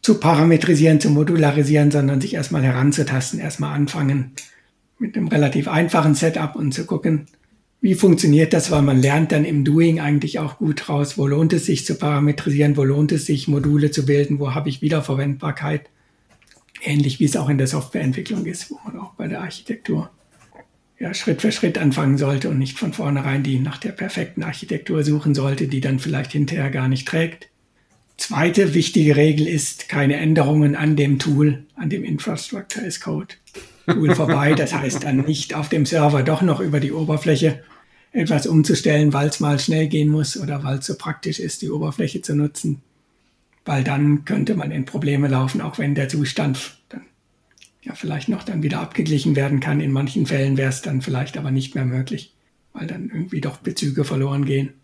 zu parametrisieren, zu modularisieren, sondern sich erstmal heranzutasten, erstmal anfangen, mit einem relativ einfachen Setup und zu gucken, wie funktioniert das, weil man lernt dann im Doing eigentlich auch gut raus, wo lohnt es sich zu parametrisieren, wo lohnt es sich Module zu bilden, wo habe ich Wiederverwendbarkeit. Ähnlich wie es auch in der Softwareentwicklung ist, wo man auch bei der Architektur ja, Schritt für Schritt anfangen sollte und nicht von vornherein die nach der perfekten Architektur suchen sollte, die dann vielleicht hinterher gar nicht trägt. Zweite wichtige Regel ist keine Änderungen an dem Tool, an dem Infrastructure as Code. Tool vorbei. Das heißt dann nicht auf dem Server doch noch über die Oberfläche etwas umzustellen, weil es mal schnell gehen muss oder weil es so praktisch ist, die Oberfläche zu nutzen. Weil dann könnte man in Probleme laufen, auch wenn der Zustand dann ja vielleicht noch dann wieder abgeglichen werden kann. In manchen Fällen wäre es dann vielleicht aber nicht mehr möglich, weil dann irgendwie doch Bezüge verloren gehen.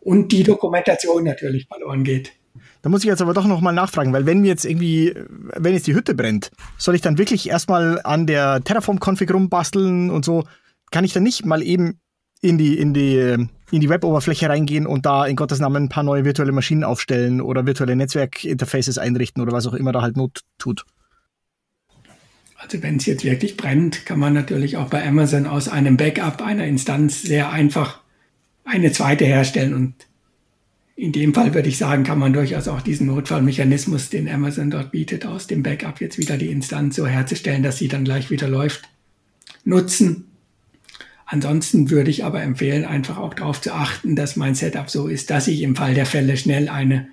Und die Dokumentation natürlich verloren geht. Da muss ich jetzt aber doch nochmal nachfragen, weil wenn jetzt irgendwie, wenn jetzt die Hütte brennt, soll ich dann wirklich erstmal an der Terraform-Config rumbasteln und so? Kann ich dann nicht mal eben in die, in die, in die Web-Oberfläche reingehen und da in Gottes Namen ein paar neue virtuelle Maschinen aufstellen oder virtuelle Netzwerkinterfaces einrichten oder was auch immer da halt Not tut? Also wenn es jetzt wirklich brennt, kann man natürlich auch bei Amazon aus einem Backup einer Instanz sehr einfach eine zweite herstellen und in dem Fall würde ich sagen, kann man durchaus auch diesen Notfallmechanismus, den Amazon dort bietet, aus dem Backup jetzt wieder die Instanz so herzustellen, dass sie dann gleich wieder läuft, nutzen. Ansonsten würde ich aber empfehlen, einfach auch darauf zu achten, dass mein Setup so ist, dass ich im Fall der Fälle schnell eine,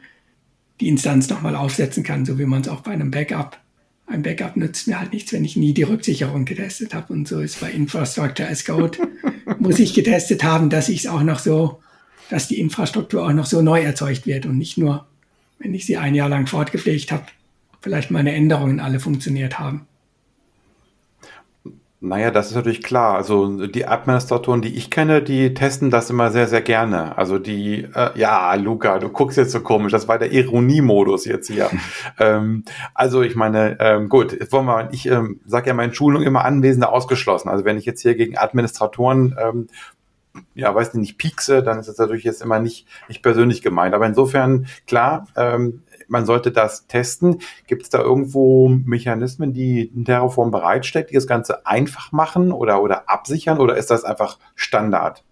die Instanz nochmal aufsetzen kann, so wie man es auch bei einem Backup. Ein Backup nützt mir halt nichts, wenn ich nie die Rücksicherung getestet habe. Und so ist bei Infrastructure as Code, muss ich getestet haben, dass ich es auch noch so dass die Infrastruktur auch noch so neu erzeugt wird und nicht nur, wenn ich sie ein Jahr lang fortgepflegt habe, vielleicht meine Änderungen alle funktioniert haben. Naja, das ist natürlich klar. Also die Administratoren, die ich kenne, die testen das immer sehr, sehr gerne. Also die, äh, ja, Luca, du guckst jetzt so komisch, das war der Ironiemodus jetzt hier. ähm, also ich meine, ähm, gut, jetzt wollen wir, ich ähm, sage ja meine Schulung immer Anwesende ausgeschlossen. Also wenn ich jetzt hier gegen Administratoren ähm, ja, weiß nicht, piekse, dann ist das natürlich jetzt immer nicht, nicht persönlich gemeint. Aber insofern, klar, ähm, man sollte das testen. Gibt es da irgendwo Mechanismen, die Terraform bereitstellt, die das Ganze einfach machen oder, oder absichern oder ist das einfach Standard?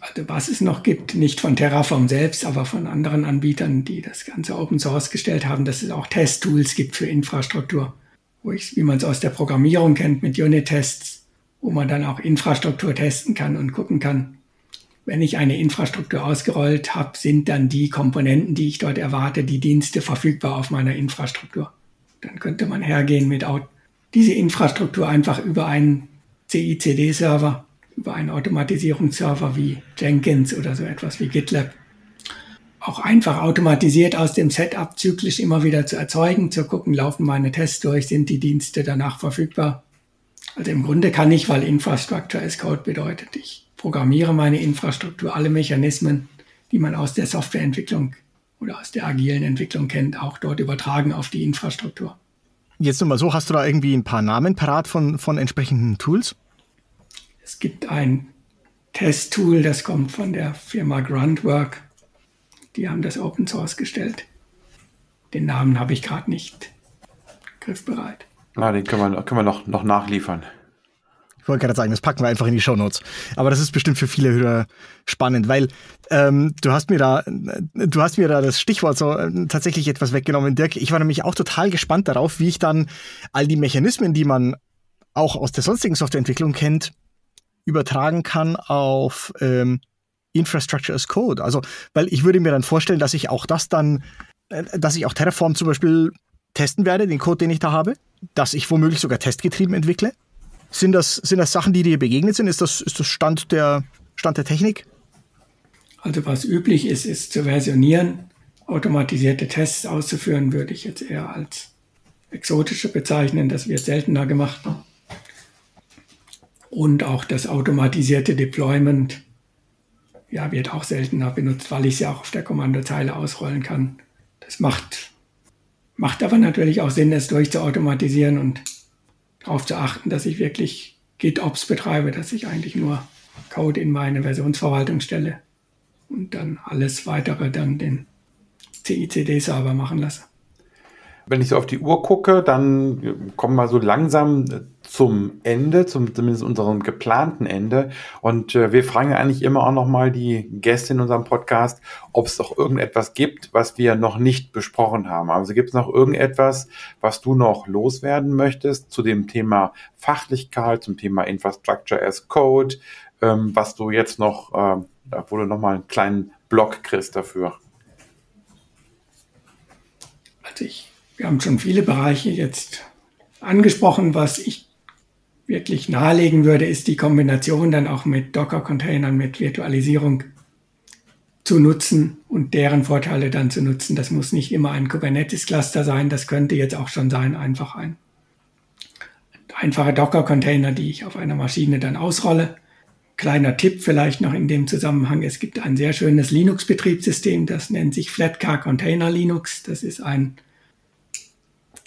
Also was es noch gibt, nicht von Terraform selbst, aber von anderen Anbietern, die das Ganze Open Source gestellt haben, dass es auch Testtools gibt für Infrastruktur, wo ich, wie man es aus der Programmierung kennt, mit Unit-Tests wo man dann auch Infrastruktur testen kann und gucken kann, wenn ich eine Infrastruktur ausgerollt habe, sind dann die Komponenten, die ich dort erwarte, die Dienste verfügbar auf meiner Infrastruktur. Dann könnte man hergehen mit diese Infrastruktur einfach über einen CICD-Server, über einen Automatisierungsserver wie Jenkins oder so etwas wie GitLab, auch einfach automatisiert aus dem Setup zyklisch immer wieder zu erzeugen, zu gucken, laufen meine Tests durch, sind die Dienste danach verfügbar also im Grunde kann ich, weil Infrastructure as Code bedeutet, ich programmiere meine Infrastruktur, alle Mechanismen, die man aus der Softwareentwicklung oder aus der agilen Entwicklung kennt, auch dort übertragen auf die Infrastruktur. Jetzt nochmal so, hast du da irgendwie ein paar Namen parat von, von entsprechenden Tools? Es gibt ein Testtool, das kommt von der Firma Gruntwork. Die haben das Open Source gestellt. Den Namen habe ich gerade nicht griffbereit. Na, den können wir, können wir noch, noch nachliefern. Ich wollte gerade sagen, das packen wir einfach in die Show Notes. Aber das ist bestimmt für viele Hörer spannend, weil ähm, du hast mir da, du hast mir da das Stichwort so äh, tatsächlich etwas weggenommen, Dirk. Ich war nämlich auch total gespannt darauf, wie ich dann all die Mechanismen, die man auch aus der sonstigen Softwareentwicklung kennt, übertragen kann auf ähm, Infrastructure as Code. Also, weil ich würde mir dann vorstellen, dass ich auch das dann, äh, dass ich auch Terraform zum Beispiel testen werde, den Code, den ich da habe, dass ich womöglich sogar testgetrieben entwickle. Sind das, sind das Sachen, die dir begegnet sind? Ist das, ist das Stand, der, Stand der Technik? Also was üblich ist, ist zu versionieren. Automatisierte Tests auszuführen, würde ich jetzt eher als exotische bezeichnen. Das wird seltener gemacht. Und auch das automatisierte Deployment ja, wird auch seltener benutzt, weil ich ja auch auf der Kommandozeile ausrollen kann. Das macht, macht aber natürlich auch Sinn, es durchzuautomatisieren und darauf zu achten, dass ich wirklich GitOps betreibe, dass ich eigentlich nur Code in meine Versionsverwaltung stelle und dann alles weitere dann den CICD-Server machen lasse. Wenn ich so auf die Uhr gucke, dann kommen wir so langsam zum Ende, zum zumindest unserem geplanten Ende. Und äh, wir fragen eigentlich immer auch nochmal die Gäste in unserem Podcast, ob es doch irgendetwas gibt, was wir noch nicht besprochen haben. Also gibt es noch irgendetwas, was du noch loswerden möchtest zu dem Thema Fachlichkeit, zum Thema Infrastructure as Code, ähm, was du jetzt noch, äh, wo du nochmal einen kleinen Block kriegst dafür? Also ich, wir haben schon viele Bereiche jetzt angesprochen, was ich wirklich nahelegen würde, ist die Kombination dann auch mit Docker-Containern, mit Virtualisierung zu nutzen und deren Vorteile dann zu nutzen. Das muss nicht immer ein Kubernetes-Cluster sein, das könnte jetzt auch schon sein, einfach ein einfacher Docker-Container, die ich auf einer Maschine dann ausrolle. Kleiner Tipp vielleicht noch in dem Zusammenhang, es gibt ein sehr schönes Linux-Betriebssystem, das nennt sich Flatcar Container Linux. Das ist ein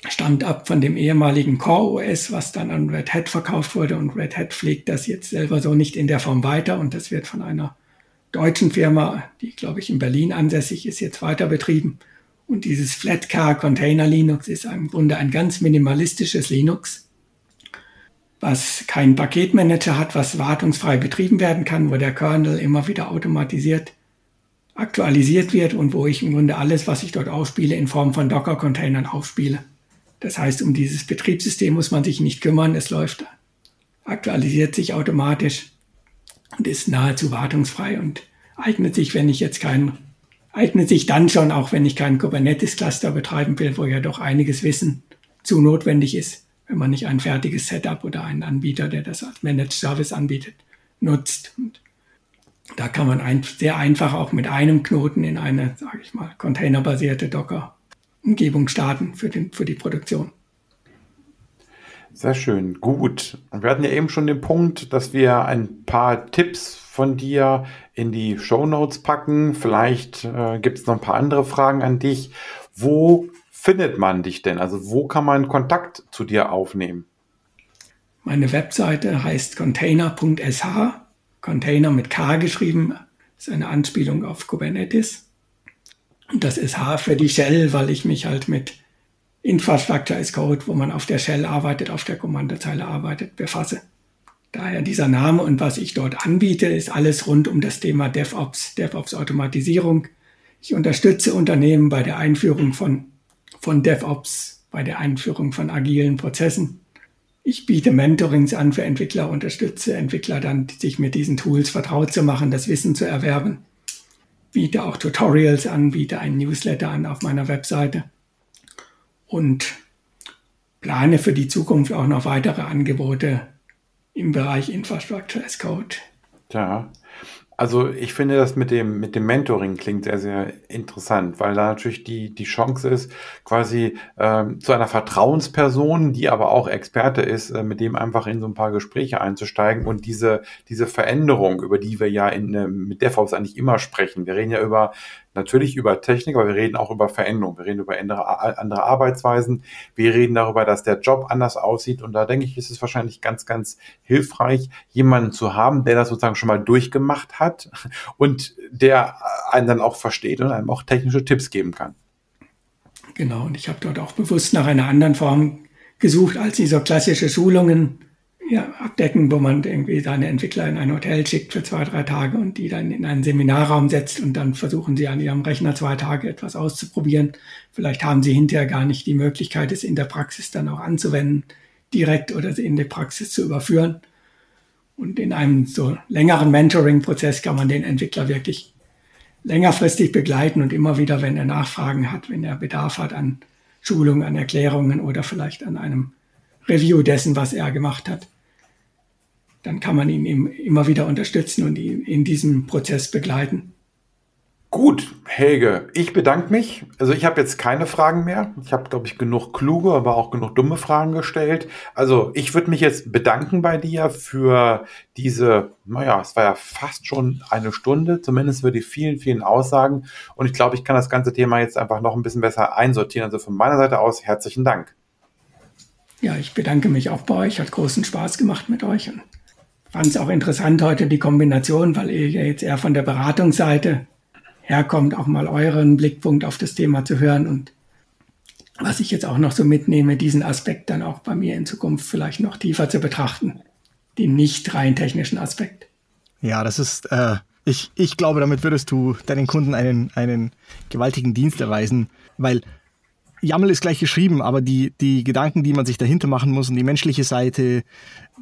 stammt ab von dem ehemaligen Core OS, was dann an Red Hat verkauft wurde und Red Hat pflegt das jetzt selber so nicht in der Form weiter und das wird von einer deutschen Firma, die glaube ich in Berlin ansässig ist, jetzt weiter betrieben. Und dieses Flatcar Container Linux ist im Grunde ein ganz minimalistisches Linux, was keinen Paketmanager hat, was wartungsfrei betrieben werden kann, wo der Kernel immer wieder automatisiert aktualisiert wird und wo ich im Grunde alles, was ich dort aufspiele, in Form von Docker-Containern aufspiele. Das heißt, um dieses Betriebssystem muss man sich nicht kümmern. Es läuft, aktualisiert sich automatisch und ist nahezu wartungsfrei und eignet sich, wenn ich jetzt keinen, eignet sich dann schon auch, wenn ich keinen Kubernetes-Cluster betreiben will, wo ja doch einiges Wissen zu notwendig ist, wenn man nicht ein fertiges Setup oder einen Anbieter, der das als Managed Service anbietet, nutzt. Und da kann man ein, sehr einfach auch mit einem Knoten in eine, sage ich mal, containerbasierte Docker Umgebung starten für, den, für die Produktion. Sehr schön, gut. Wir hatten ja eben schon den Punkt, dass wir ein paar Tipps von dir in die Show Notes packen. Vielleicht äh, gibt es noch ein paar andere Fragen an dich. Wo findet man dich denn? Also wo kann man Kontakt zu dir aufnehmen? Meine Webseite heißt container.sh, Container mit K geschrieben, ist eine Anspielung auf Kubernetes. Das ist H für die Shell, weil ich mich halt mit Infrastructure as Code, wo man auf der Shell arbeitet, auf der Kommandozeile arbeitet, befasse. Daher dieser Name und was ich dort anbiete, ist alles rund um das Thema DevOps, DevOps-Automatisierung. Ich unterstütze Unternehmen bei der Einführung von, von DevOps, bei der Einführung von agilen Prozessen. Ich biete Mentorings an für Entwickler, unterstütze Entwickler dann, sich mit diesen Tools vertraut zu machen, das Wissen zu erwerben biete auch Tutorials an, biete einen Newsletter an auf meiner Webseite und plane für die Zukunft auch noch weitere Angebote im Bereich Infrastructure as Code. Ja, also ich finde das mit dem, mit dem Mentoring klingt sehr, sehr interessant, weil da natürlich die, die Chance ist, quasi ähm, zu einer Vertrauensperson, die aber auch Experte ist, äh, mit dem einfach in so ein paar Gespräche einzusteigen und diese, diese Veränderung, über die wir ja in, äh, mit DevOps eigentlich immer sprechen. Wir reden ja über natürlich über Technik, aber wir reden auch über Veränderung. Wir reden über andere, andere Arbeitsweisen. Wir reden darüber, dass der Job anders aussieht. Und da denke ich, ist es wahrscheinlich ganz, ganz hilfreich, jemanden zu haben, der das sozusagen schon mal durchgemacht hat und der einen dann auch versteht und einem auch technische Tipps geben kann. Genau. Und ich habe dort auch bewusst nach einer anderen Form gesucht als diese klassische Schulungen ja, abdecken, wo man irgendwie seine Entwickler in ein Hotel schickt für zwei, drei Tage und die dann in einen Seminarraum setzt und dann versuchen sie an ihrem Rechner zwei Tage etwas auszuprobieren. Vielleicht haben sie hinterher gar nicht die Möglichkeit, es in der Praxis dann auch anzuwenden, direkt oder in die Praxis zu überführen. Und in einem so längeren Mentoring-Prozess kann man den Entwickler wirklich längerfristig begleiten und immer wieder, wenn er Nachfragen hat, wenn er Bedarf hat an Schulungen, an Erklärungen oder vielleicht an einem Review dessen, was er gemacht hat, dann kann man ihn immer wieder unterstützen und ihn in diesem Prozess begleiten. Gut, Helge, ich bedanke mich. Also ich habe jetzt keine Fragen mehr. Ich habe, glaube ich, genug kluge, aber auch genug dumme Fragen gestellt. Also ich würde mich jetzt bedanken bei dir für diese, naja, es war ja fast schon eine Stunde, zumindest für die vielen, vielen Aussagen. Und ich glaube, ich kann das ganze Thema jetzt einfach noch ein bisschen besser einsortieren. Also von meiner Seite aus herzlichen Dank. Ja, ich bedanke mich auch bei euch. Hat großen Spaß gemacht mit euch fand es auch interessant heute die Kombination, weil ihr jetzt eher von der Beratungsseite herkommt, auch mal euren Blickpunkt auf das Thema zu hören und was ich jetzt auch noch so mitnehme, diesen Aspekt dann auch bei mir in Zukunft vielleicht noch tiefer zu betrachten, den nicht rein technischen Aspekt. Ja, das ist, äh, ich, ich glaube, damit würdest du deinen Kunden einen, einen gewaltigen Dienst erweisen, weil YAML ist gleich geschrieben, aber die, die Gedanken, die man sich dahinter machen muss und die menschliche Seite,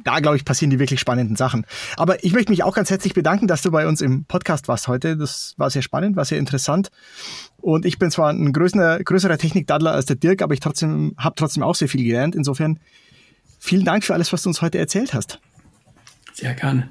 da glaube ich, passieren die wirklich spannenden Sachen. Aber ich möchte mich auch ganz herzlich bedanken, dass du bei uns im Podcast warst heute. Das war sehr spannend, war sehr interessant. Und ich bin zwar ein größerer, größerer Technikdaddler als der Dirk, aber ich trotzdem, habe trotzdem auch sehr viel gelernt. Insofern vielen Dank für alles, was du uns heute erzählt hast. Sehr gerne.